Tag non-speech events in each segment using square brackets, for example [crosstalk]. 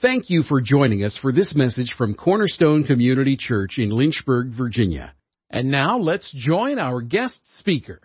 Thank you for joining us for this message from Cornerstone Community Church in Lynchburg, Virginia. And now let's join our guest speaker.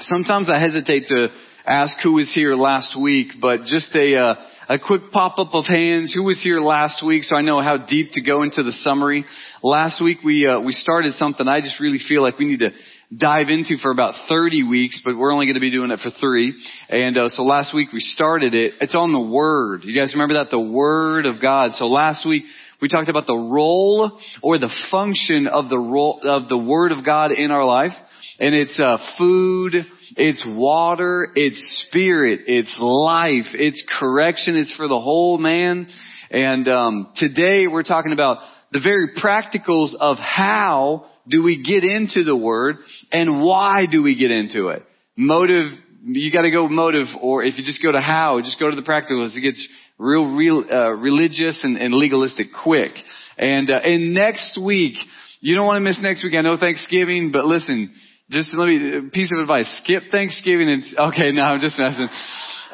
Sometimes I hesitate to ask who was here last week, but just a uh, a quick pop up of hands. Who was here last week, so I know how deep to go into the summary. Last week we uh, we started something I just really feel like we need to dive into for about 30 weeks, but we're only going to be doing it for three. And uh, so last week we started it. It's on the Word. You guys remember that? The Word of God. So last week we talked about the role or the function of the role of the Word of God in our life. And it's uh, food, it's water, it's spirit, it's life, it's correction, it's for the whole man. And um, today we're talking about the very practicals of how do we get into the word and why do we get into it? Motive, you gotta go motive or if you just go to how, just go to the practicals. It gets real, real, uh, religious and, and, legalistic quick. And, uh, and next week, you don't want to miss next week. I know Thanksgiving, but listen, just let me, piece of advice, skip Thanksgiving and, okay, no, I'm just messing.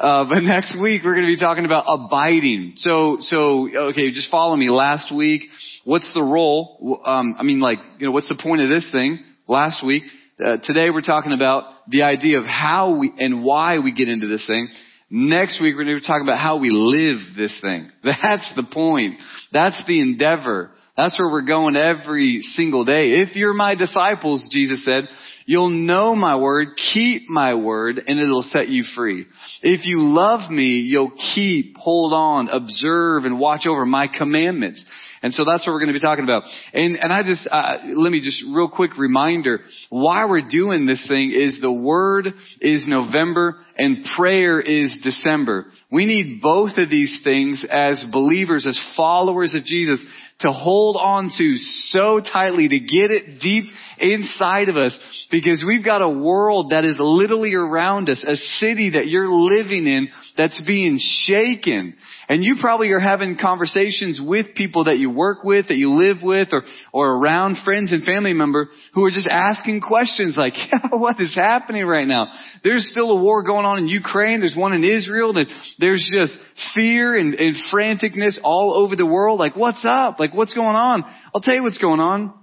Uh, but [laughs] next week we're going to be talking about abiding. So, so, okay, just follow me. Last week, what's the role? Um, I mean, like, you know, what's the point of this thing? Last week, uh, today we're talking about the idea of how we and why we get into this thing. Next week we're going to be talking about how we live this thing. [laughs] That's the point. That's the endeavor. That's where we're going every single day. If you're my disciples, Jesus said, You'll know my word, keep my word, and it'll set you free. If you love me, you'll keep, hold on, observe, and watch over my commandments. And so that's what we're going to be talking about. And, and I just, uh, let me just real quick reminder, why we're doing this thing is the word is November and prayer is December. We need both of these things as believers, as followers of Jesus to hold on to so tightly, to get it deep inside of us, because we've got a world that is literally around us, a city that you're living in that's being shaken. And you probably are having conversations with people that you work with, that you live with, or, or around friends and family member who are just asking questions like, [laughs] yeah, what is happening right now? There's still a war going on in Ukraine. There's one in Israel. There's just fear and, and franticness all over the world. Like, what's up? Like, what's going on? I'll tell you what's going on.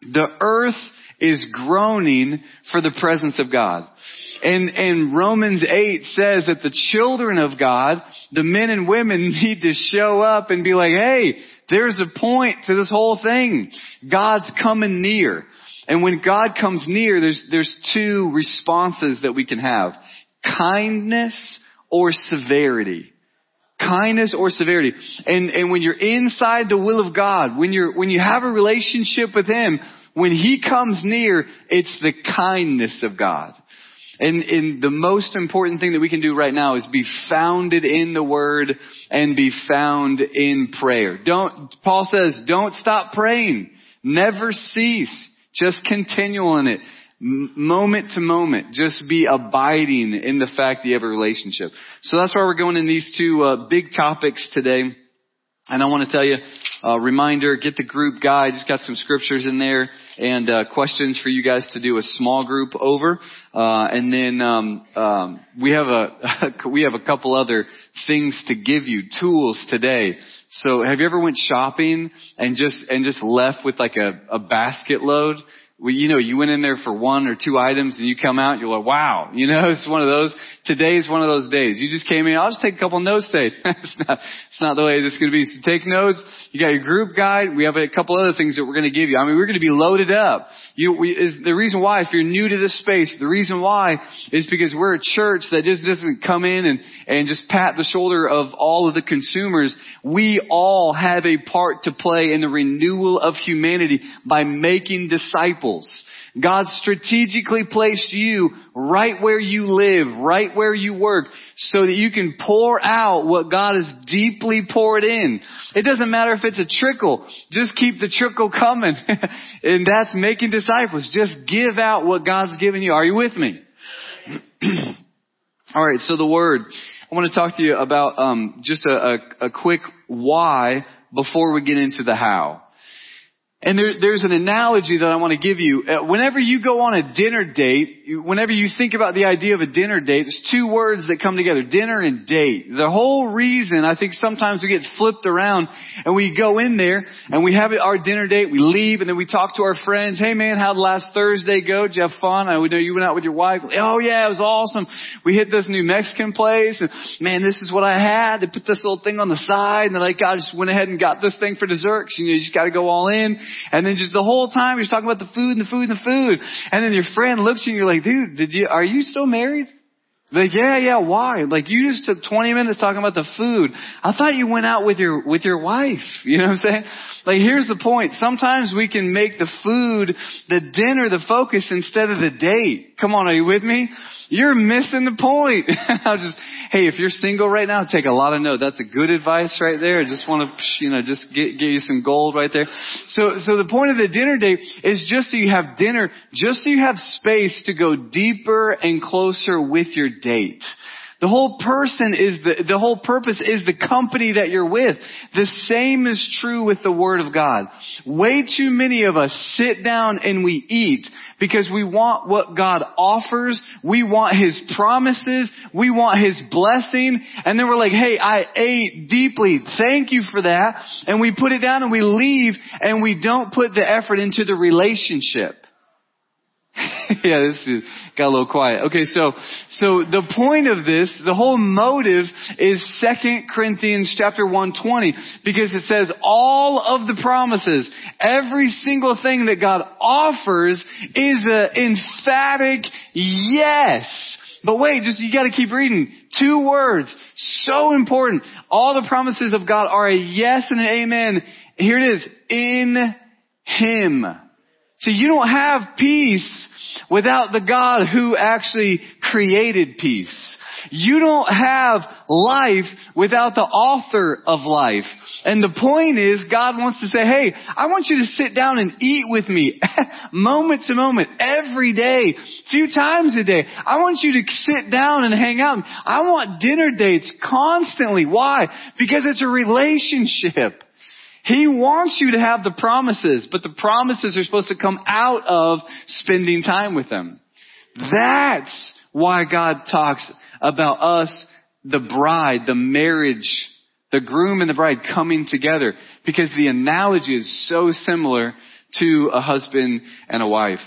The earth is groaning for the presence of God. And, and Romans 8 says that the children of God, the men and women [laughs] need to show up and be like, hey, there's a point to this whole thing. God's coming near. And when God comes near, there's, there's two responses that we can have. Kindness or severity. Kindness or severity. And, and when you're inside the will of God, when you're, when you have a relationship with Him, when He comes near, it's the kindness of God. And, and the most important thing that we can do right now is be founded in the Word and be found in prayer. Don't, Paul says, don't stop praying. Never cease. Just continue in it. Moment to moment. Just be abiding in the fact that you have a relationship. So that's why we're going in these two uh, big topics today. And I want to tell you, uh, reminder, get the group guide. Just got some scriptures in there and uh, questions for you guys to do a small group over. Uh, and then um, um, we have a [laughs] we have a couple other things to give you, tools today. So have you ever went shopping and just and just left with like a, a basket load? Well, you know, you went in there for one or two items and you come out, you're like, wow, you know, [laughs] it's one of those. Today's one of those days. You just came in, I'll just take a couple notes today. [laughs] it's not, it's not the way this is going to be. So take notes. You got your group guide. We have a couple other things that we're going to give you. I mean, we're going to be loaded up. You, we, is the reason why, if you're new to this space, the reason why is because we're a church that just doesn't come in and, and just pat the shoulder of all of the consumers. We all have a part to play in the renewal of humanity by making disciples disciples. God strategically placed you right where you live, right where you work, so that you can pour out what God has deeply poured in. It doesn't matter if it's a trickle. Just keep the trickle coming. [laughs] and that's making disciples. Just give out what God's given you. Are you with me? [clears throat] All right, so the word. I want to talk to you about um, just a, a, a quick why before we get into the how. And there, there's an analogy that I want to give you. Uh, whenever you go on a dinner date, whenever you think about the idea of a dinner date, there's two words that come together, dinner and date. The whole reason I think sometimes we get flipped around and we go in there and we have our dinner date, we leave and then we talk to our friends, hey man, how'd last Thursday go? Did you have fun? I know you went out with your wife. Oh yeah, it was awesome. We hit this new Mexican place and man, this is what I had. They put this little thing on the side and they're like, I just went ahead and got this thing for dessert. You know, you just gotta go all in. And then just the whole time you're talking about the food and the food and the food. And then your friend looks at you and you're like, dude, did you, are you still married? Like, yeah, yeah, why? Like, you just took 20 minutes talking about the food. I thought you went out with your, with your wife. [laughs] You know what I'm saying? Like, here's the point. Sometimes we can make the food, the dinner, the focus instead of the date. Come on, are you with me? You're missing the point. [laughs] I'll just, hey, if you're single right now, take a lot of note. That's a good advice right there. I just want to, you know, just get, get you some gold right there. So, so the point of the dinner date is just so you have dinner, just so you have space to go deeper and closer with your date. The whole person is the, the whole purpose is the company that you're with. The same is true with the Word of God. Way too many of us sit down and we eat because we want what God offers. We want His promises. We want His blessing. And then we're like, hey, I ate deeply. Thank you for that. And we put it down and we leave and we don't put the effort into the relationship. [laughs] yeah, this is, got a little quiet. Okay, so, so the point of this, the whole motive is Second Corinthians chapter 120, because it says all of the promises, every single thing that God offers is an emphatic yes. But wait, just, you gotta keep reading. Two words. So important. All the promises of God are a yes and an amen. Here it is. In Him. See, you don't have peace without the God who actually created peace. You don't have life without the author of life. And the point is, God wants to say, hey, I want you to sit down and eat with me [laughs] moment to moment, every day, few times a day. I want you to sit down and hang out. I want dinner dates constantly. Why? Because it's a relationship. He wants you to have the promises, but the promises are supposed to come out of spending time with them. That's why God talks about us, the bride, the marriage, the groom and the bride coming together, because the analogy is so similar to a husband and a wife.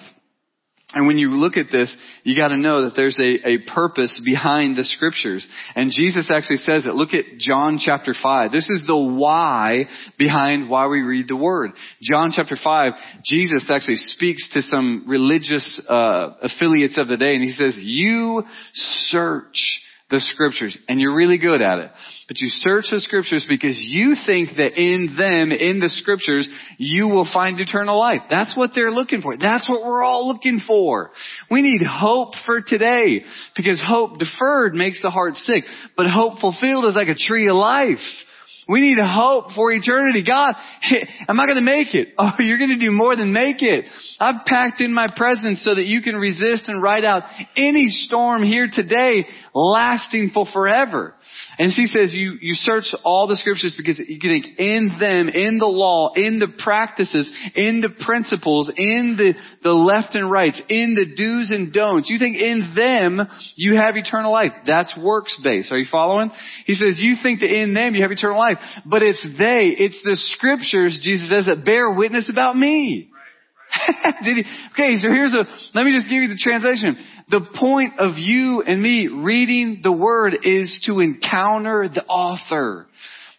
And when you look at this, you gotta know that there's a, a purpose behind the scriptures. And Jesus actually says it. Look at John chapter 5. This is the why behind why we read the word. John chapter 5, Jesus actually speaks to some religious, uh, affiliates of the day and he says, you search the scriptures and you're really good at it. But you search the scriptures because you think that in them, in the scriptures, you will find eternal life. That's what they're looking for. That's what we're all looking for. We need hope for today because hope deferred makes the heart sick, but hope fulfilled is like a tree of life. We need hope for eternity. God, [laughs] am I going to make it? [laughs] Oh, you're going to do more than make it. I've packed in my presence so that you can resist and ride out any storm here today lasting for forever. And she says you, you search all the scriptures because you think in them, in the law, in the practices, in the principles, in the, the left and rights, in the do's and don'ts. You think in them you have eternal life. That's works based. Are you following? He says you think that in them you have eternal life, but it's they, it's the scriptures, Jesus says, that bear witness about me. [laughs] He? Okay, so here's a, let me just give you the translation. The point of you and me reading the word is to encounter the author.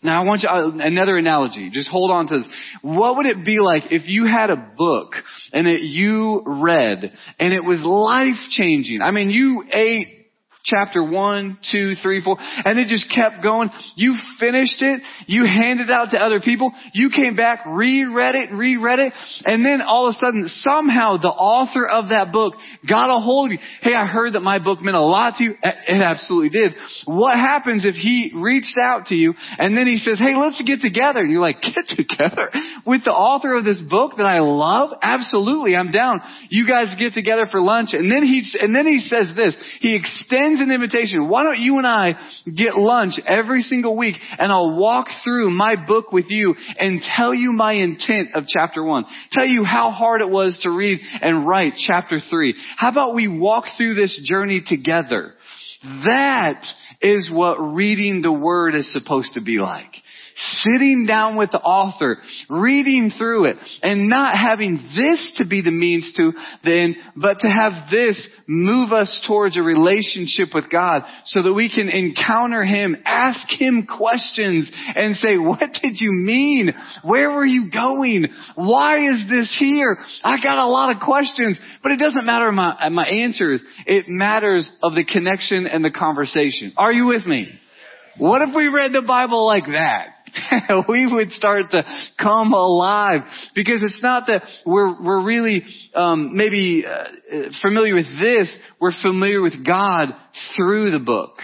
Now I want you, uh, another analogy. Just hold on to this. What would it be like if you had a book and that you read and it was life changing? I mean, you ate chapter one, two, three, four, and it just kept going. You finished it. You handed it out to other people. You came back, reread it, reread it, and then all of a sudden, somehow the author of that book got a hold of you. Hey, I heard that my book meant a lot to you. It absolutely did. What happens if he reached out to you and then he says, hey, let's get together? And you're like, get together? with the author of this book that I love? Absolutely, I'm down. You guys get together for lunch. And then he, and then he says this. He extends an invitation. Why don't you and I get lunch every single week and I'll walk through my book with you and tell you my intent of chapter one. Tell you how hard it was to read and write chapter three. How about we walk through this journey together? That is what reading the Word is supposed to be like sitting down with the author, reading through it, and not having this to be the means to the end, but to have this move us towards a relationship with God so that we can encounter Him, ask Him questions, and say, what did you mean? Where were you going? Why is this here? I got a lot of questions, but it doesn't matter my, uh, my answers. It matters of the connection and the conversation. Are you with me? What if we read the Bible like that? [laughs] we would start to come alive because it's not that we're we're really um, maybe uh, familiar with this. We're familiar with God through the book,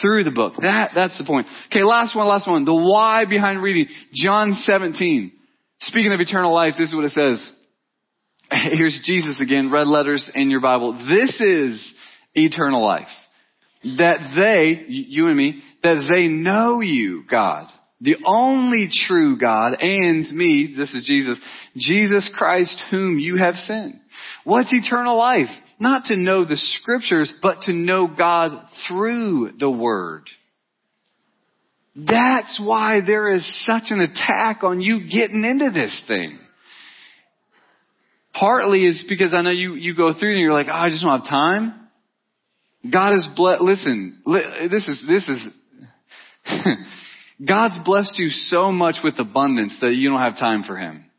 through the book. That that's the point. Okay, last one, last one. The why behind reading John 17. Speaking of eternal life, this is what it says. [laughs] Here's Jesus again, red letters in your Bible. This is eternal life. That they, you and me, that they know you, God the only true God and me, this is Jesus, Jesus Christ whom you have sent. What's eternal life? Not to know the scriptures, but to know God through the word. That's why there is such an attack on you getting into this thing. Partly is because I know you, you go through and you're like, oh, I just don't have time. God is blessed. Listen, this is, this is, [laughs] God's blessed you so much with abundance that you don't have time for Him.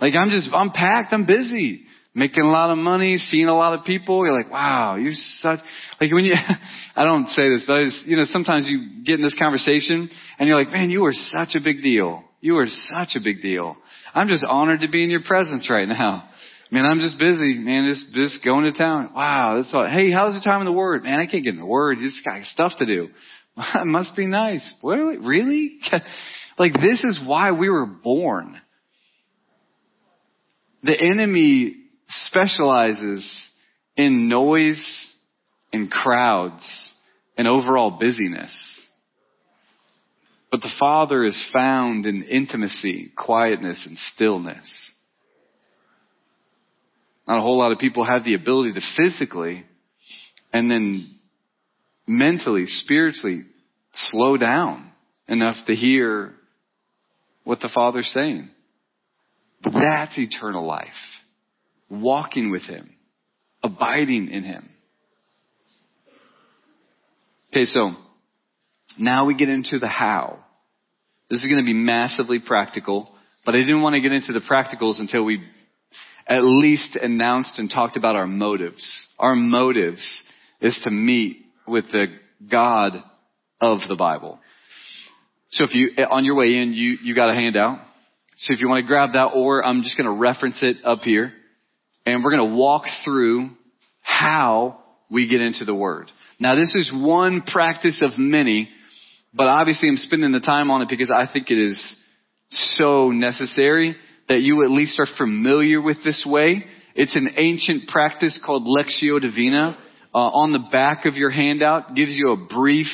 Like I'm just, I'm packed, I'm busy. Making a lot of money, seeing a lot of people, you're like, wow, you're such, like when you, [laughs] I don't say this, but just, you know, sometimes you get in this conversation and you're like, man, you are such a big deal. You are such a big deal. I'm just honored to be in your presence right now. Man, I'm just busy, man, just, just going to town. Wow, that's all. Hey, how's the time in the Word? Man, I can't get in the Word. You just got stuff to do. [laughs] It must be nice. Really? Really? [laughs] like this is why we were born. The enemy specializes in noise and crowds and overall busyness. But the Father is found in intimacy, quietness, and stillness. Not a whole lot of people have the ability to physically and then mentally, spiritually slow down enough to hear what the Father's saying. That's eternal life. Walking with Him. Abiding in Him. Okay, so now we get into the how. This is going to be massively practical, but I didn't want to get into the practicals until we at least announced and talked about our motives. Our motives is to meet with the God of the Bible. So if you, on your way in, you, you got a handout. So if you want to grab that or I'm just going to reference it up here and we're going to walk through how we get into the Word. Now this is one practice of many, but obviously I'm spending the time on it because I think it is so necessary that you at least are familiar with this way. It's an ancient practice called Lectio Divina. Uh, on the back of your handout gives you a brief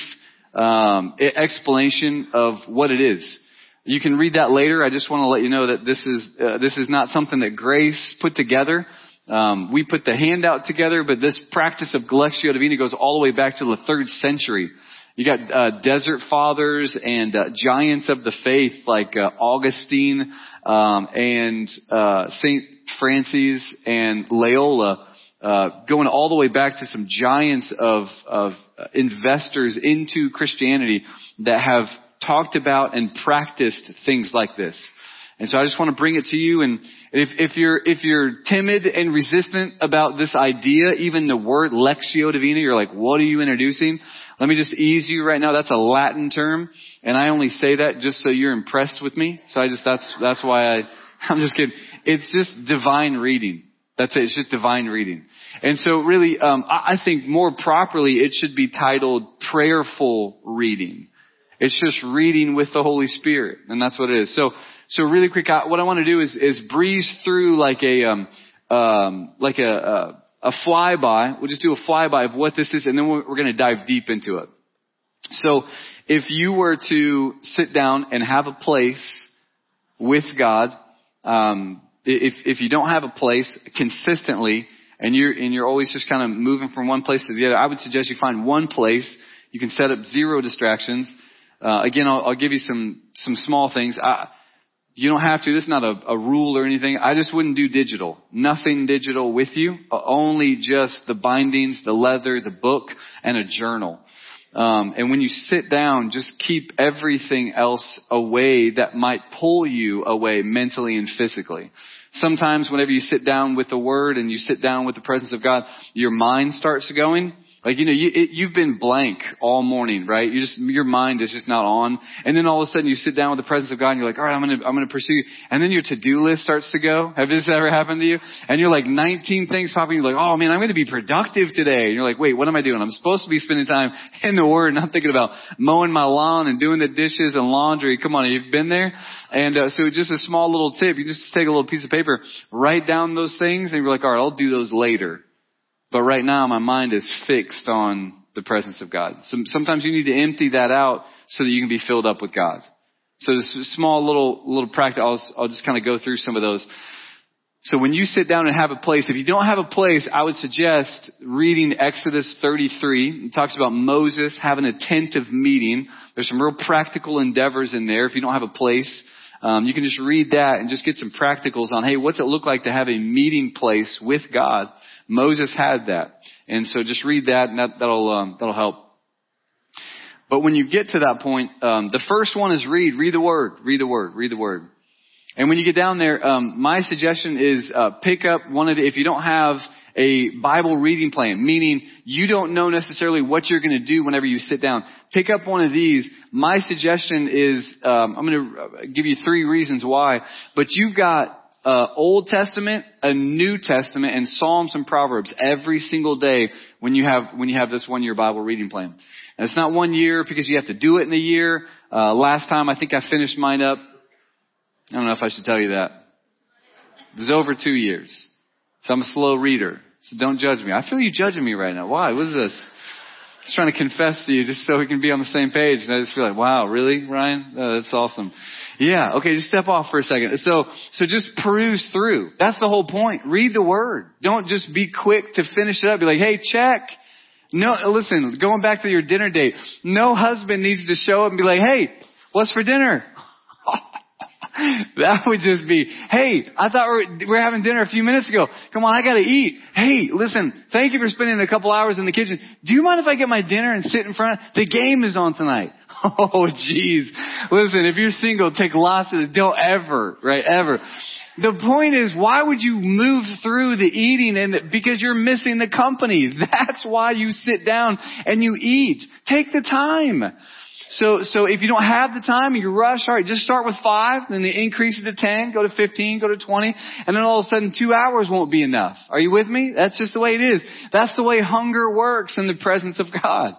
um, explanation of what it is. You can read that later. I just want to let you know that this is uh, this is not something that Grace put together. Um, we put the handout together, but this practice of Lectio Divina goes all the way back to the third century. You got uh, desert fathers and uh, giants of the faith like uh, Augustine um, and uh, Saint Francis and Loyola uh, going all the way back to some giants of, of investors into Christianity that have talked about and practiced things like this. And so I just want to bring it to you. And if, if you're if you're timid and resistant about this idea, even the word lectio divina, you're like, what are you introducing? Let me just ease you right now. That's a Latin term, and I only say that just so you're impressed with me. So I just that's that's why I [laughs] I'm just kidding. It's just divine reading. That's it. It's just divine reading. And so really, um, I think more properly it should be titled prayerful reading. It's just reading with the Holy Spirit. And that's what it is. So, so really quick, what I want to do is, is breeze through like a, um, um, like a, a, a flyby. We'll just do a flyby of what this is and then we're, we're going to dive deep into it. So if you were to sit down and have a place with God, um, if, if you don't have a place consistently and you're, and you're always just kind of moving from one place to the other, I would suggest you find one place. You can set up zero distractions. Uh, again, I'll, I'll, give you some, some small things. I, you don't have to. This is not a, a, rule or anything. I just wouldn't do digital. Nothing digital with you. Uh, only just the bindings, the leather, the book, and a journal. Um, and when you sit down, just keep everything else away that might pull you away mentally and physically. Sometimes whenever you sit down with the Word and you sit down with the presence of God, your mind starts going. Like, you know, you, it, you've been blank all morning, right? You just, your mind is just not on. And then all of a sudden you sit down with the presence of God and you're like, all right, I'm gonna, I'm gonna pursue. And then your to-do list starts to go. Have this ever happened to you? And you're like 19 things popping. You're like, oh man, I'm gonna be productive today. And you're like, wait, what am I doing? I'm supposed to be spending time [laughs] in the Word and I'm thinking about mowing my lawn and doing the dishes and laundry. Come on, you've been there? And uh, so just a small little tip. You just take a little piece of paper, write down those things and you're like, all right, I'll do those later. But right now my mind is fixed on the presence of God. So sometimes you need to empty that out so that you can be filled up with God. So this small little, little practice, I'll, I'll just kind of go through some of those. So when you sit down and have a place, if you don't have a place, I would suggest reading Exodus 33. It talks about Moses having a tent of meeting. There's some real practical endeavors in there if you don't have a place. Um, you can just read that and just get some practicals on, hey, what's it look like to have a meeting place with God? Moses had that. And so just read that and that, that'll, um, that'll help. But when you get to that point, um, the first one is read, read the word, read the word, read the word. And when you get down there, um, my suggestion is uh, pick up one of the, if you don't have a Bible reading plan, meaning you don't know necessarily what you're going to do whenever you sit down. Pick up one of these. My suggestion is, um, I'm going to give you three reasons why, but you've got uh, Old Testament, a New Testament, and Psalms and Proverbs every single day when you have when you have this one year Bible reading plan. And it's not one year because you have to do it in a year. Uh, last time I think I finished mine up. I don't know if I should tell you that. It was over two years. So I'm a slow reader. So don't judge me. I feel you judging me right now. Why? What is this? Just trying to confess to you just so we can be on the same page. And I just feel like, wow, really, Ryan? Oh, that's awesome. Yeah, okay, just step off for a second. So, so just peruse through. That's the whole point. Read the word. Don't just be quick to finish it up. Be like, hey, check. No, listen, going back to your dinner date, no husband needs to show up and be like, hey, what's for dinner? [laughs] that would just be, hey, I thought we were, we having dinner a few minutes ago. Come on, I gotta eat. Hey, listen, thank you for spending a couple hours in the kitchen. Do you mind if I get my dinner and sit in front? The game is on tonight. [laughs] Oh, jeez. Listen, if you're single, take lots of. Don't ever, right? Ever. The point is, why would you move through the eating and because you're missing the company? [laughs] That's why you sit down and you eat. Take the time. So, so if you don't have the time and you rush, alright, just start with five, then increase it to 10, go to 15, go to 20, and then all of a sudden two hours won't be enough. Are you with me? That's just the way it is. That's the way hunger works in the presence of God.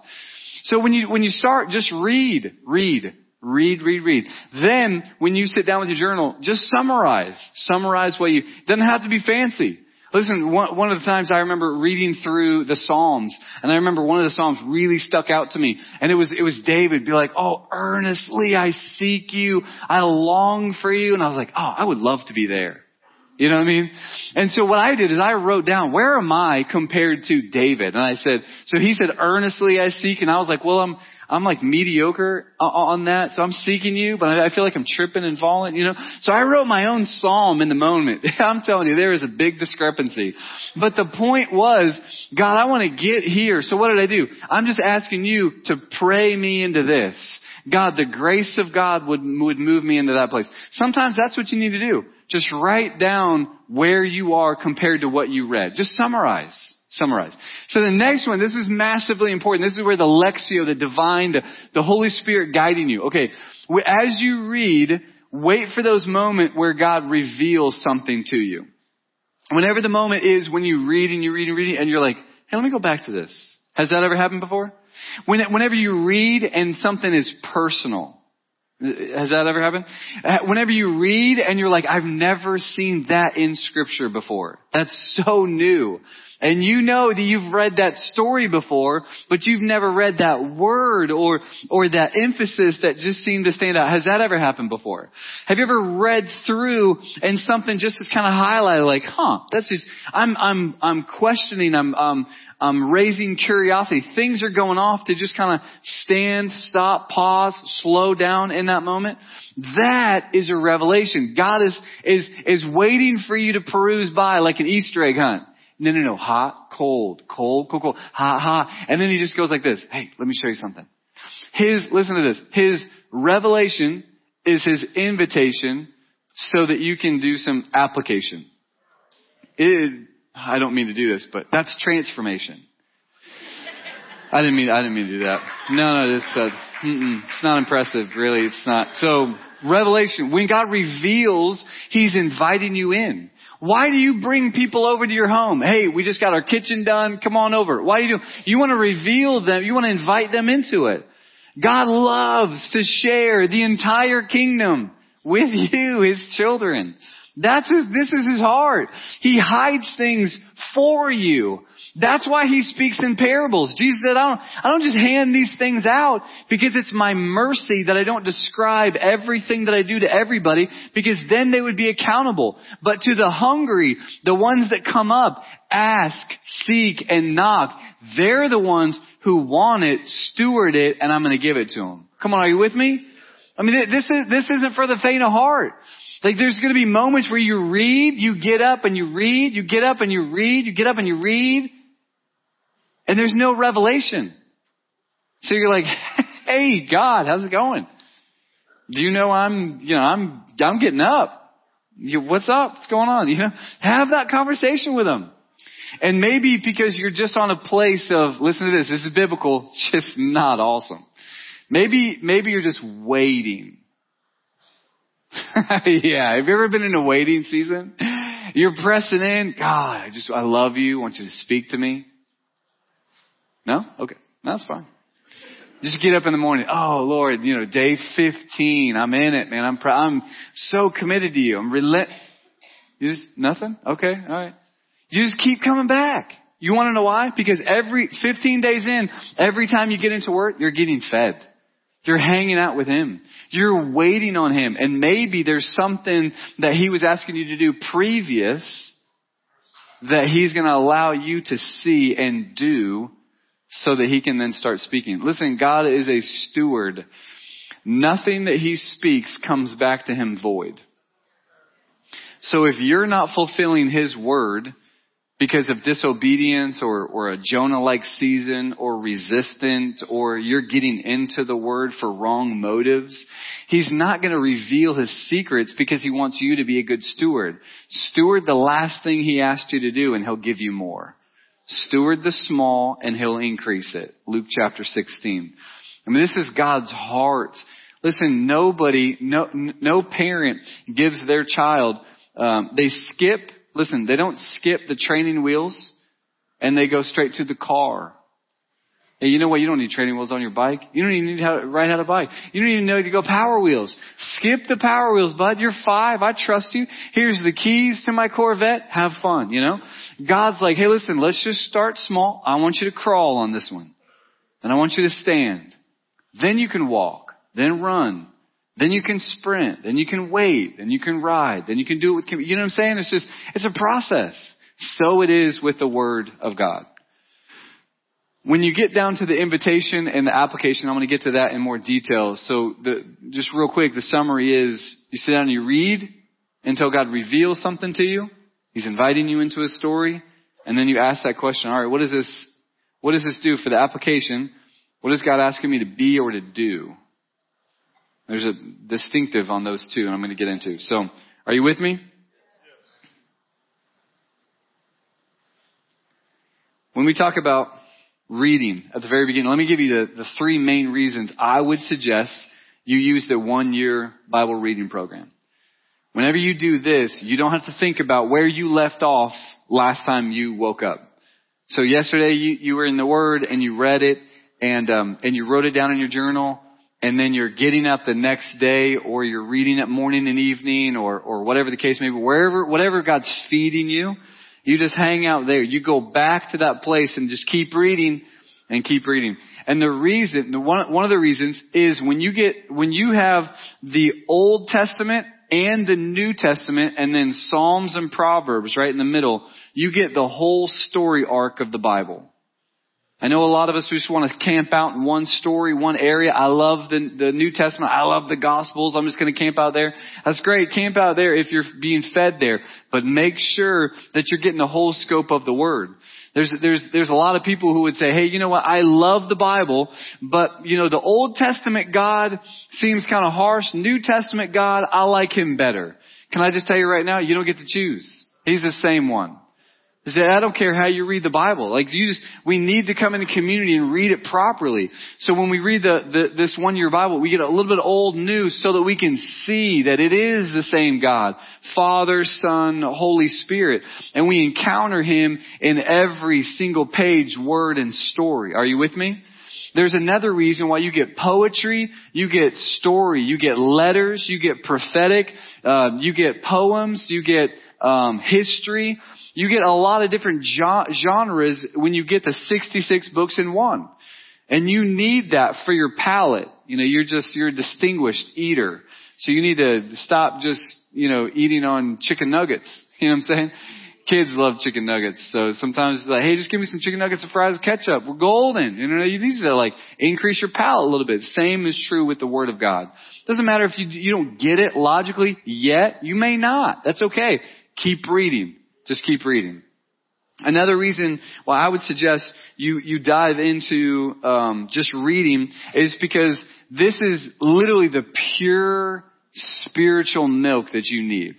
So when you, when you start, just read, read, read, read, read. Then, when you sit down with your journal, just summarize. Summarize what you, doesn't have to be fancy. Listen, one, one of the times I remember reading through the Psalms, and I remember one of the Psalms really stuck out to me, and it was, it was David be like, oh, earnestly I seek you, I long for you, and I was like, oh, I would love to be there. You know what I mean? And so what I did is I wrote down, where am I compared to David? And I said, so he said, earnestly I seek, and I was like, well, I'm, I'm like mediocre on that, so I'm seeking you, but I feel like I'm tripping and falling, you know? So I wrote my own psalm in the moment. [laughs] I'm telling you, there is a big discrepancy. But the point was, God, I want to get here. So what did I do? I'm just asking you to pray me into this. God, the grace of God would, would move me into that place. Sometimes that's what you need to do. Just write down where you are compared to what you read. Just summarize. Summarize. So the next one, this is massively important. This is where the lectio, the divine, the, the Holy Spirit guiding you. Okay, as you read, wait for those moments where God reveals something to you. Whenever the moment is when you read and you read and read and you're like, hey, let me go back to this. Has that ever happened before? When, whenever you read and something is personal, has that ever happened? Uh, whenever you read and you're like, I've never seen that in scripture before. That's so new. And you know that you've read that story before, but you've never read that word or, or that emphasis that just seemed to stand out. Has that ever happened before? Have you ever read through and something just is kind of highlighted like, huh, that's just, I'm, I'm, I'm questioning, I'm, um, I'm raising curiosity. Things are going off to just kind of stand, stop, pause, slow down in that moment. That is a revelation. God is, is, is waiting for you to peruse by like an Easter egg hunt. No, no, no. Hot, cold, cold, cold, cold, hot, hot. And then he just goes like this. Hey, let me show you something. His, listen to this. His revelation is his invitation so that you can do some application. It, I don't mean to do this, but that's transformation. I didn't mean, I didn't mean to do that. No, no, this, uh, it's not impressive, really. It's not. So, revelation, when God reveals, He's inviting you in. Why do you bring people over to your home? Hey, we just got our kitchen done. Come on over. Why do you do? You want to reveal them. You want to invite them into it. God loves to share the entire kingdom with you, His children. That's his, this is his heart. He hides things for you. That's why he speaks in parables. Jesus said, I don't, I don't just hand these things out because it's my mercy that I don't describe everything that I do to everybody because then they would be accountable. But to the hungry, the ones that come up, ask, seek, and knock, they're the ones who want it, steward it, and I'm going to give it to them. Come on, are you with me? I mean, this is, this isn't for the faint of heart. Like there's going to be moments where you read, you get up and you read, you get up and you read, you get up and you read, and there's no revelation. So you're like, [laughs] hey God, how's it going? Do you know I'm, you know, I'm, I'm getting up. You, what's up? What's going on? You know, have that conversation with them. And maybe because you're just on a place of, listen to this, this is biblical, [laughs] just not awesome. Maybe, maybe you're just waiting [laughs] yeah. Have you ever been in a waiting season? You're pressing in. God, I just, I love you. I want you to speak to me. No? Okay. That's fine. Just get up in the morning. Oh Lord, you know, day 15. I'm in it, man. I'm, pr- I'm so committed to you. I'm relent. You just, nothing? Okay. All right. You just keep coming back. You want to know why? Because every 15 days in, every time you get into work, you're getting fed. You're hanging out with Him. You're waiting on Him. And maybe there's something that He was asking you to do previous that He's going to allow you to see and do so that He can then start speaking. Listen, God is a steward. Nothing that He speaks comes back to Him void. So if you're not fulfilling His word, because of disobedience or, or a Jonah-like season or resistance or you're getting into the word for wrong motives, he's not going to reveal his secrets because he wants you to be a good steward. Steward the last thing he asked you to do and he'll give you more. Steward the small and he'll increase it. Luke chapter 16. I mean, this is God's heart. Listen, nobody, no, no parent gives their child, um, they skip Listen, they don't skip the training wheels and they go straight to the car. And you know what? You don't need training wheels on your bike. You don't even need to ride how to bike. You don't even know to go power wheels. Skip the power wheels, bud. You're five. I trust you. Here's the keys to my Corvette. Have fun, you know? God's like, hey, listen, let's just start small. I want you to crawl on this one. And I want you to stand. Then you can walk. Then run. Then you can sprint. Then you can wait. Then you can ride. Then you can do it with, you know what I'm saying? It's just, it's a process. So it is with the Word of God. When you get down to the invitation and the application, I'm going to get to that in more detail. So the, just real quick, the summary is you sit down and you read until God reveals something to you. He's inviting you into a story. And then you ask that question, all right, what does this, what does this do for the application? What is God asking me to be or to do? There's a distinctive on those two, and I'm going to get into. So, are you with me? When we talk about reading at the very beginning, let me give you the, the three main reasons I would suggest you use the one year Bible reading program. Whenever you do this, you don't have to think about where you left off last time you woke up. So yesterday you, you were in the Word and you read it and um, and you wrote it down in your journal, and then you're getting up the next day, or you're reading it morning and evening, or or whatever the case may be, wherever whatever God's feeding you, you just hang out there. You go back to that place and just keep reading and keep reading. And the reason, the one, one of the reasons is when you get, when you have the Old Testament and the New Testament and then Psalms and Proverbs right in the middle, you get the whole story arc of the Bible. I know a lot of us just want to camp out in one story, one area. I love the, the New Testament. I love the Gospels. I'm just going to camp out there. That's great. Camp out there if you're being fed there. But make sure that you're getting the whole scope of the Word. There's, there's, there's a lot of people who would say, hey, you know what, I love the Bible, but, you know, the Old Testament God seems kind of harsh. New Testament God, I like Him better. Can I just tell you right now, you don't get to choose. He's the same one. He said, I don't care how you read the Bible. Like you just, we need to come into community and read it properly. So when we read the, the, this one year Bible, we get a little bit old news so that we can see that it is the same God. Father, Son, Holy Spirit. And we encounter Him in every single page, word, and story. Are you with me? There's another reason why you get poetry, you get story, you get letters, you get prophetic, uh, you get poems, you get um, history. You get a lot of different genres when you get the 66 books in one. And you need that for your palate. You know, you're just, you're a distinguished eater. So you need to stop just, you know, eating on chicken nuggets. [laughs] You know what I'm saying? Kids love chicken nuggets. So sometimes it's like, hey, just give me some chicken nuggets and fries with ketchup. We're golden. You know, you need to like increase your palate a little bit. Same is true with the Word of God. Doesn't matter if you, you don't get it logically yet. You may not. That's okay. Keep reading. Just keep reading. Another reason why I would suggest you, you dive into um, just reading is because this is literally the pure spiritual milk that you need.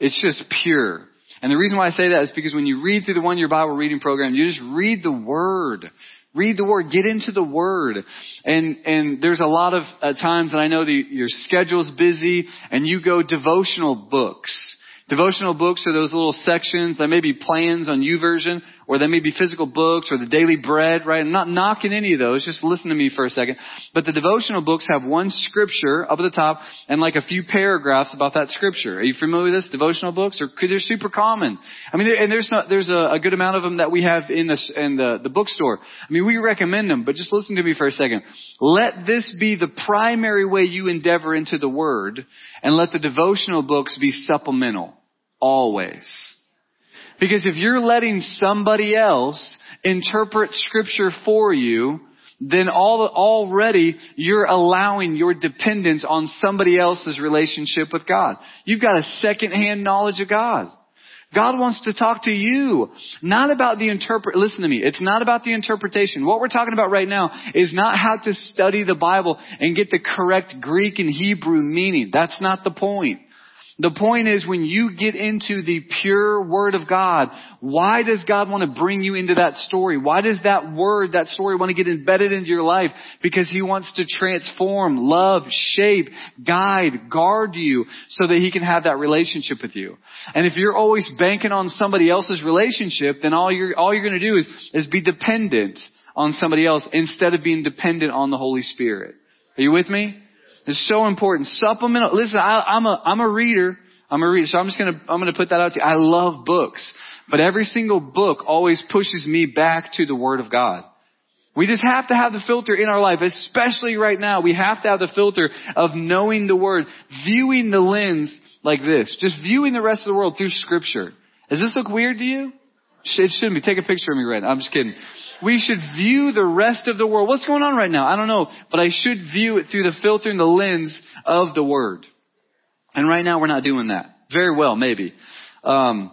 It's just pure. And the reason why I say that is because when you read through the one year Bible reading program, you just read the Word. Read the Word. Get into the Word. And, and there's a lot of uh, times, and I know that your schedule's busy, and you go devotional books. Devotional books are those little sections that may be plans on YouVersion, or they may be physical books, or the daily bread, right? I'm not knocking any of those, just listen to me for a second. But the devotional books have one scripture up at the top, and like a few paragraphs about that scripture. Are you familiar with this? Devotional books? Or, they're super common. I mean, and there's not, there's a, a good amount of them that we have in the, in the, the bookstore. I mean, we recommend them, but just listen to me for a second. Let this be the primary way you endeavor into the Word, and let the devotional books be supplemental. Always. Because if you're letting somebody else interpret scripture for you, then all, already you're allowing your dependence on somebody else's relationship with God. You've got a second-hand knowledge of God. God wants to talk to you, not about the interpret, listen to me, it's not about the interpretation. What we're talking about right now is not how to study the Bible and get the correct Greek and Hebrew meaning. That's not the point. The point is when you get into the pure Word of God, why does God want to bring you into that story? Why does that Word, that story want to get embedded into your life? Because He wants to transform, love, shape, guide, guard you so that He can have that relationship with you. And if you're always banking on somebody else's relationship, then all you're, all you're going to do is, is be dependent on somebody else instead of being dependent on the Holy Spirit. Are you with me? It's so important. Supplemental. Listen, I, am a I'm a reader. I'm a reader, so I'm just gonna I'm gonna put that out to you. I love books, but every single book always pushes me back to the Word of God. We just have to have the filter in our life, especially right now. We have to have the filter of knowing the Word, viewing the lens like this, just viewing the rest of the world through Scripture. Does this look weird to you? It shouldn't be. Take a picture of me right now. I'm just kidding. We should view the rest of the world. What's going on right now? I don't know. But I should view it through the filter and the lens of the Word. And right now we're not doing that. Very well, maybe. Um,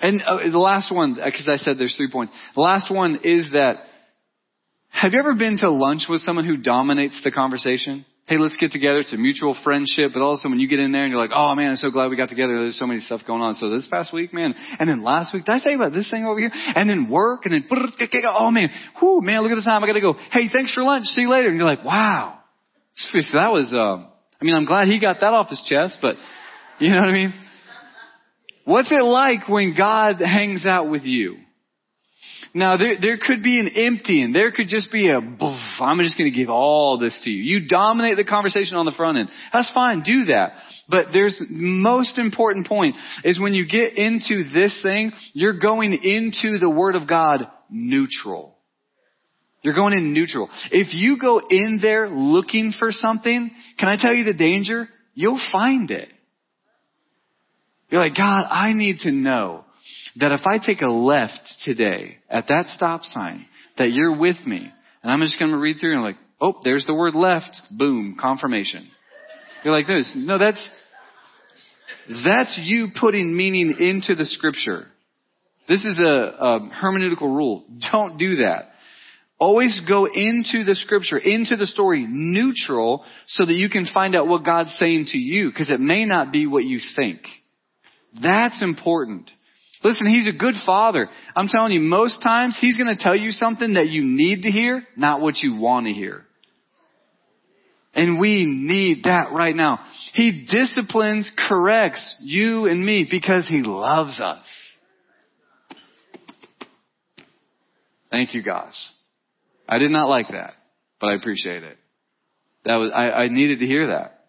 and uh, the last one, because I said there's three points. The last one is that, have you ever been to lunch with someone who dominates the conversation? Hey, let's get together. It's a mutual friendship. But all of a sudden when you get in there and you're like, oh man, I'm so glad we got together. There's so many stuff going on. So this past week, man, and then last week, did I tell you about this thing over here? And then work and then, oh man, whoo, man, look at the time. I got to go. Hey, thanks for lunch. See you later. And you're like, wow. So that was, uh, I mean, I'm glad he got that off his chest, but you know what I mean? What's it like when God hangs out with you? Now there, there could be an emptying. There could just be a, I'm just going to give all this to you. You dominate the conversation on the front end. That's fine. Do that. But there's most important point is when you get into this thing, you're going into the Word of God neutral. You're going in neutral. If you go in there looking for something, can I tell you the danger? You'll find it. You're like, God, I need to know that if I take a left today at that stop sign, that you're with me. And I'm just going to read through and I'm like, oh, there's the word left. Boom, confirmation. You're like this. No, that's, that's you putting meaning into the scripture. This is a, a hermeneutical rule. Don't do that. Always go into the scripture, into the story neutral so that you can find out what God's saying to you because it may not be what you think. That's important. Listen, he's a good father. I'm telling you, most times he's going to tell you something that you need to hear, not what you want to hear. And we need that right now. He disciplines, corrects you and me because he loves us. Thank you, guys. I did not like that, but I appreciate it. That was, I, I needed to hear that.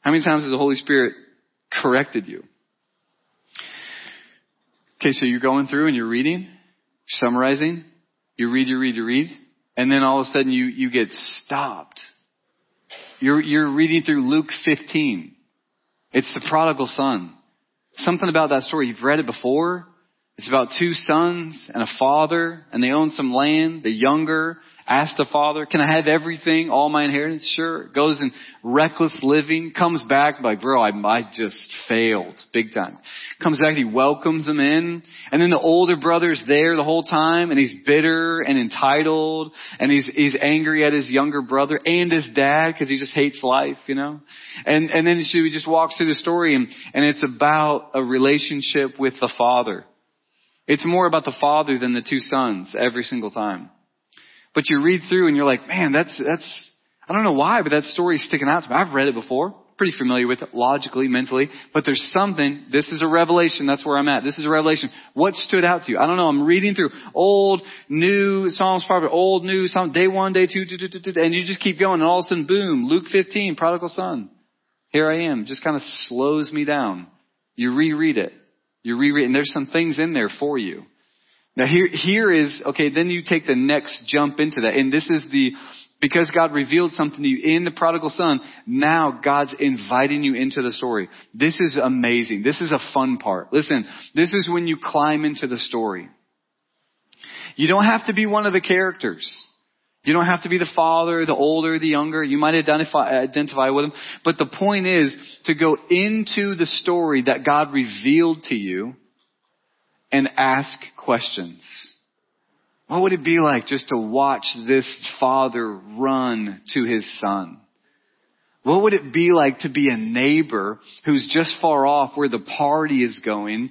How many times has the Holy Spirit corrected you? Okay, so you're going through and you're reading, summarizing, you read, you read, you read, and then all of a sudden you, you get stopped. You're, you're reading through Luke 15. It's the prodigal son. Something about that story, you've read it before. It's about two sons and a father, and they own some land. The younger Asks the father, can I have everything, all my inheritance? Sure. Goes in reckless living, comes back like, bro, I, I just failed big time. Comes back, he welcomes him in, and then the older brother's there the whole time, and he's bitter and entitled, and he's, he's angry at his younger brother and his dad because he just hates life, you know? And, and then she just walks through the story and, and it's about a relationship with the father. It's more about the father than the two sons every single time. But you read through and you're like, man, that's, that's, I don't know why, but that story's sticking out to me. I've read it before. Pretty familiar with it logically, mentally, but there's something, this is a revelation, that's where I'm at. This is a revelation. What stood out to you? I don't know, I'm reading through old, new, Psalms probably old, new, Psalm, day one, day two, and you just keep going and all of a sudden, boom, Luke 15, prodigal son. Here I am. Just kind of slows me down. You reread it. You reread, and there's some things in there for you. Now here, here is, okay, then you take the next jump into that. And this is the, because God revealed something to you in the prodigal son, now God's inviting you into the story. This is amazing. This is a fun part. Listen, this is when you climb into the story. You don't have to be one of the characters. You don't have to be the father, the older, the younger. You might identify, identify with them. But the point is to go into the story that God revealed to you and ask questions. What would it be like just to watch this father run to his son? What would it be like to be a neighbor who's just far off where the party is going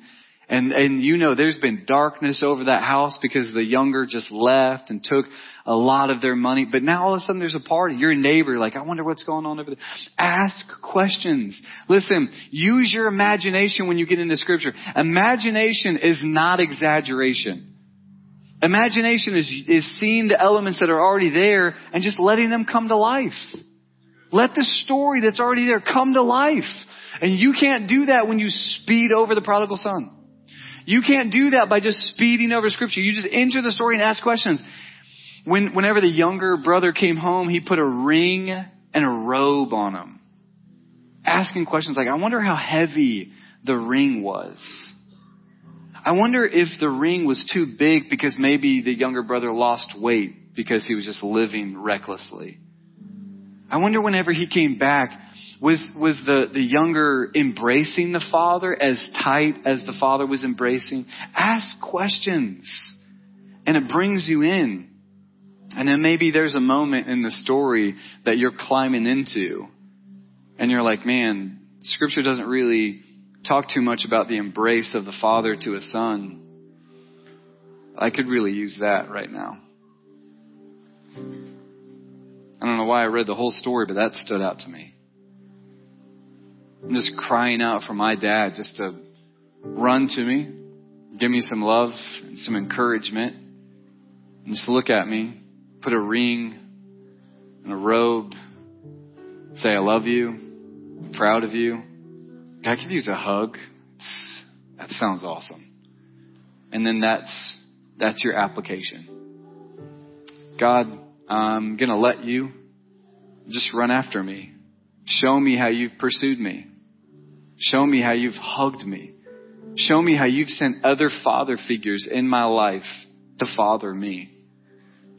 and, and you know there's been darkness over that house because the younger just left and took a lot of their money. But now all of a sudden there's a party. Your neighbor, like, I wonder what's going on over there. Ask questions. Listen, use your imagination when you get into scripture. Imagination is not exaggeration. Imagination is, is seeing the elements that are already there and just letting them come to life. Let the story that's already there come to life. And you can't do that when you speed over the prodigal son. You can't do that by just speeding over scripture. You just enter the story and ask questions. When, whenever the younger brother came home, he put a ring and a robe on him. Asking questions like, I wonder how heavy the ring was. I wonder if the ring was too big because maybe the younger brother lost weight because he was just living recklessly. I wonder whenever he came back, was, was the, the younger embracing the father as tight as the father was embracing? Ask questions. And it brings you in. And then maybe there's a moment in the story that you're climbing into. And you're like, man, scripture doesn't really talk too much about the embrace of the father to a son. I could really use that right now. I don't know why I read the whole story, but that stood out to me. I'm just crying out for my dad just to run to me, give me some love and some encouragement. And just look at me, put a ring and a robe, say, I love you, I'm proud of you. I could use a hug. That sounds awesome. And then that's, that's your application. God, I'm going to let you just run after me. Show me how you've pursued me. Show me how you've hugged me. Show me how you've sent other father figures in my life to father me.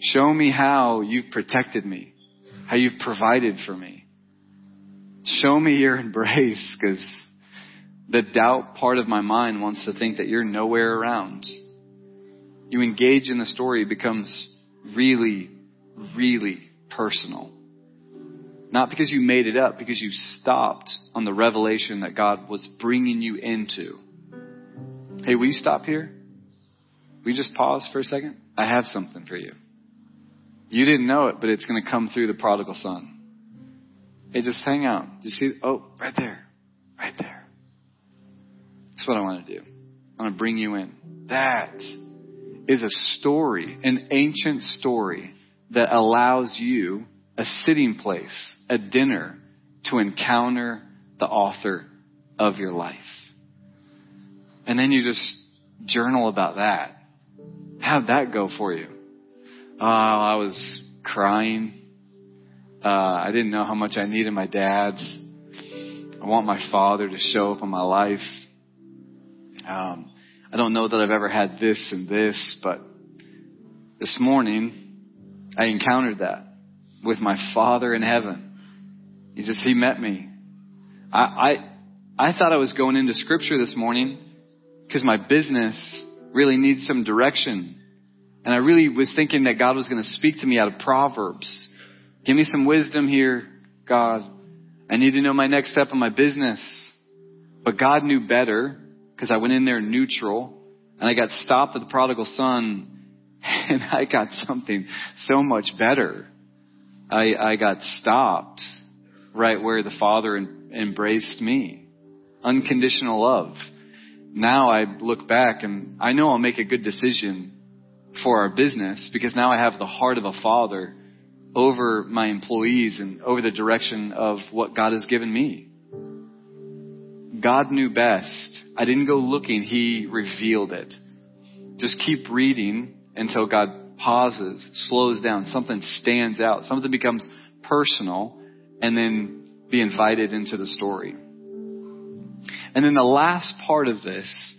Show me how you've protected me, how you've provided for me. Show me your [laughs] embrace because the doubt part of my mind wants to think that you're nowhere around. You engage in the story, it becomes really, really personal. Not because you made it up, because you stopped on the revelation that God was bringing you into. Hey, will you stop here? Will you just pause for a second? I have something for you. You didn't know it, but it's going to come through the prodigal son. Hey, just hang out. You see? Oh, right there. Right there. That's what I want to do. I want to bring you in. That is a story, an ancient story that allows you a sitting place, a dinner to encounter the author of your life. And then you just journal about that. How'd that go for you? Oh, I was crying. Uh, I didn't know how much I needed my dad's. I want my father to show up in my life. Um, I don't know that I've ever had this and this, but this morning I encountered that with my Father in heaven. He just, He met me. I, I, I thought I was going into scripture this morning because my business really needs some direction. And I really was thinking that God was going to speak to me out of Proverbs. Give me some wisdom here, God. I need to know my next step in my business. But God knew better because I went in there neutral and I got stopped at the prodigal son [laughs] and I got something so much better. I, I got stopped right where the Father embraced me. Unconditional love. Now I look back and I know I'll make a good decision for our business because now I have the heart of a father over my employees and over the direction of what God has given me. God knew best. I didn't go looking, He revealed it. Just keep reading until God pauses, slows down, something stands out, something becomes personal, and then be invited into the story. And then the last part of this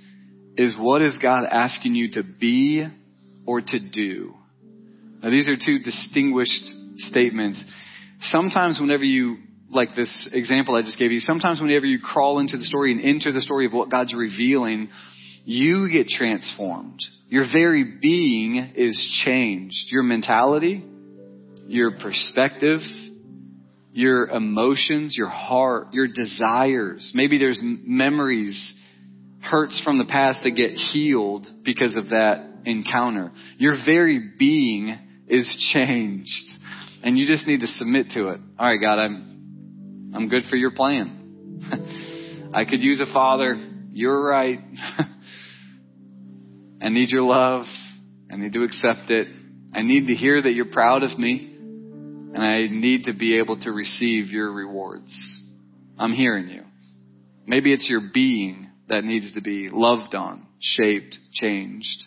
is what is God asking you to be or to do? Now these are two distinguished statements. Sometimes whenever you, like this example I just gave you, sometimes whenever you crawl into the story and enter the story of what God's revealing, you get transformed. Your very being is changed. Your mentality, your perspective, your emotions, your heart, your desires. Maybe there's memories, hurts from the past that get healed because of that encounter. Your very being is changed. And you just need to submit to it. All right, God, I'm, I'm good for your plan. [laughs] I could use a father. You're right. [laughs] I need your love. I need to accept it. I need to hear that you're proud of me. And I need to be able to receive your rewards. I'm hearing you. Maybe it's your being that needs to be loved on, shaped, changed.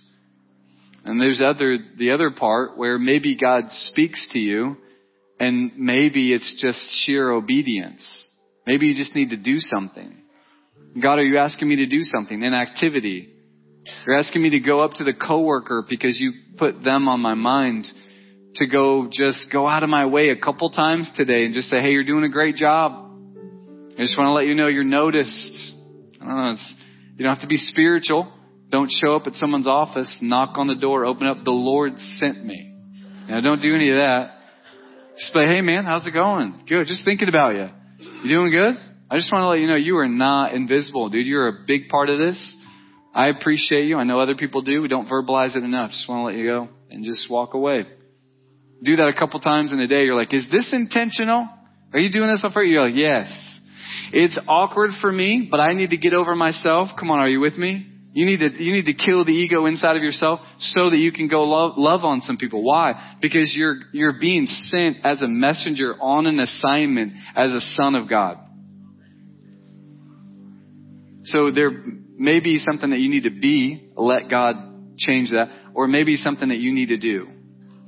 And there's other, the other part where maybe God speaks to you and maybe it's just sheer obedience. Maybe you just need to do something. God, are you asking me to do something? An activity. You're asking me to go up to the coworker because you put them on my mind to go just go out of my way a couple times today and just say, hey, you're doing a great job. I just want to let you know you're noticed. I don't know. you don't have to be spiritual. Don't show up at someone's office, knock on the door, open up, the Lord sent me. Now don't do any of that. Just say, hey man, how's it going? Good. Just thinking about you. You doing good? I just want to let you know you are not invisible, dude. You're a big part of this. I appreciate you. I know other people do. We don't verbalize it enough. Just want to let you go and just walk away. Do that a couple times in a day. You're like, is this intentional? Are you doing this for you? You're like, yes. It's awkward for me, but I need to get over myself. Come on, are you with me? You need to, you need to kill the ego inside of yourself so that you can go love, love on some people. Why? Because you're, you're being sent as a messenger on an assignment as a son of God. So there may be something that you need to be, let God change that, or maybe something that you need to do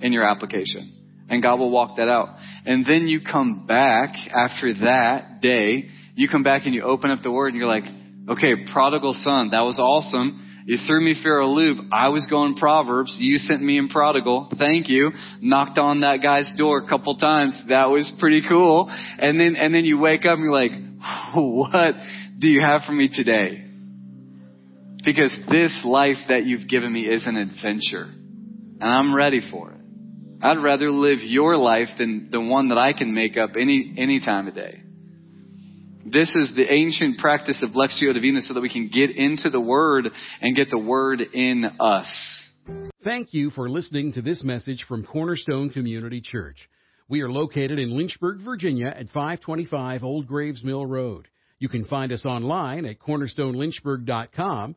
in your application. And God will walk that out. And then you come back after that day, you come back and you open up the word and you're like, okay, prodigal son, that was awesome. You threw me for a loop. I was going Proverbs. You sent me in prodigal. Thank you. Knocked on that guy's door a couple times. That was pretty cool. And then, and then you wake up and you're like, what do you have for me today? Because this life that you've given me is an adventure. And I'm ready for it. I'd rather live your life than the one that I can make up any, any time of day. This is the ancient practice of Lectio Divina so that we can get into the Word and get the Word in us. Thank you for listening to this message from Cornerstone Community Church. We are located in Lynchburg, Virginia at 525 Old Graves Mill Road. You can find us online at cornerstonelynchburg.com,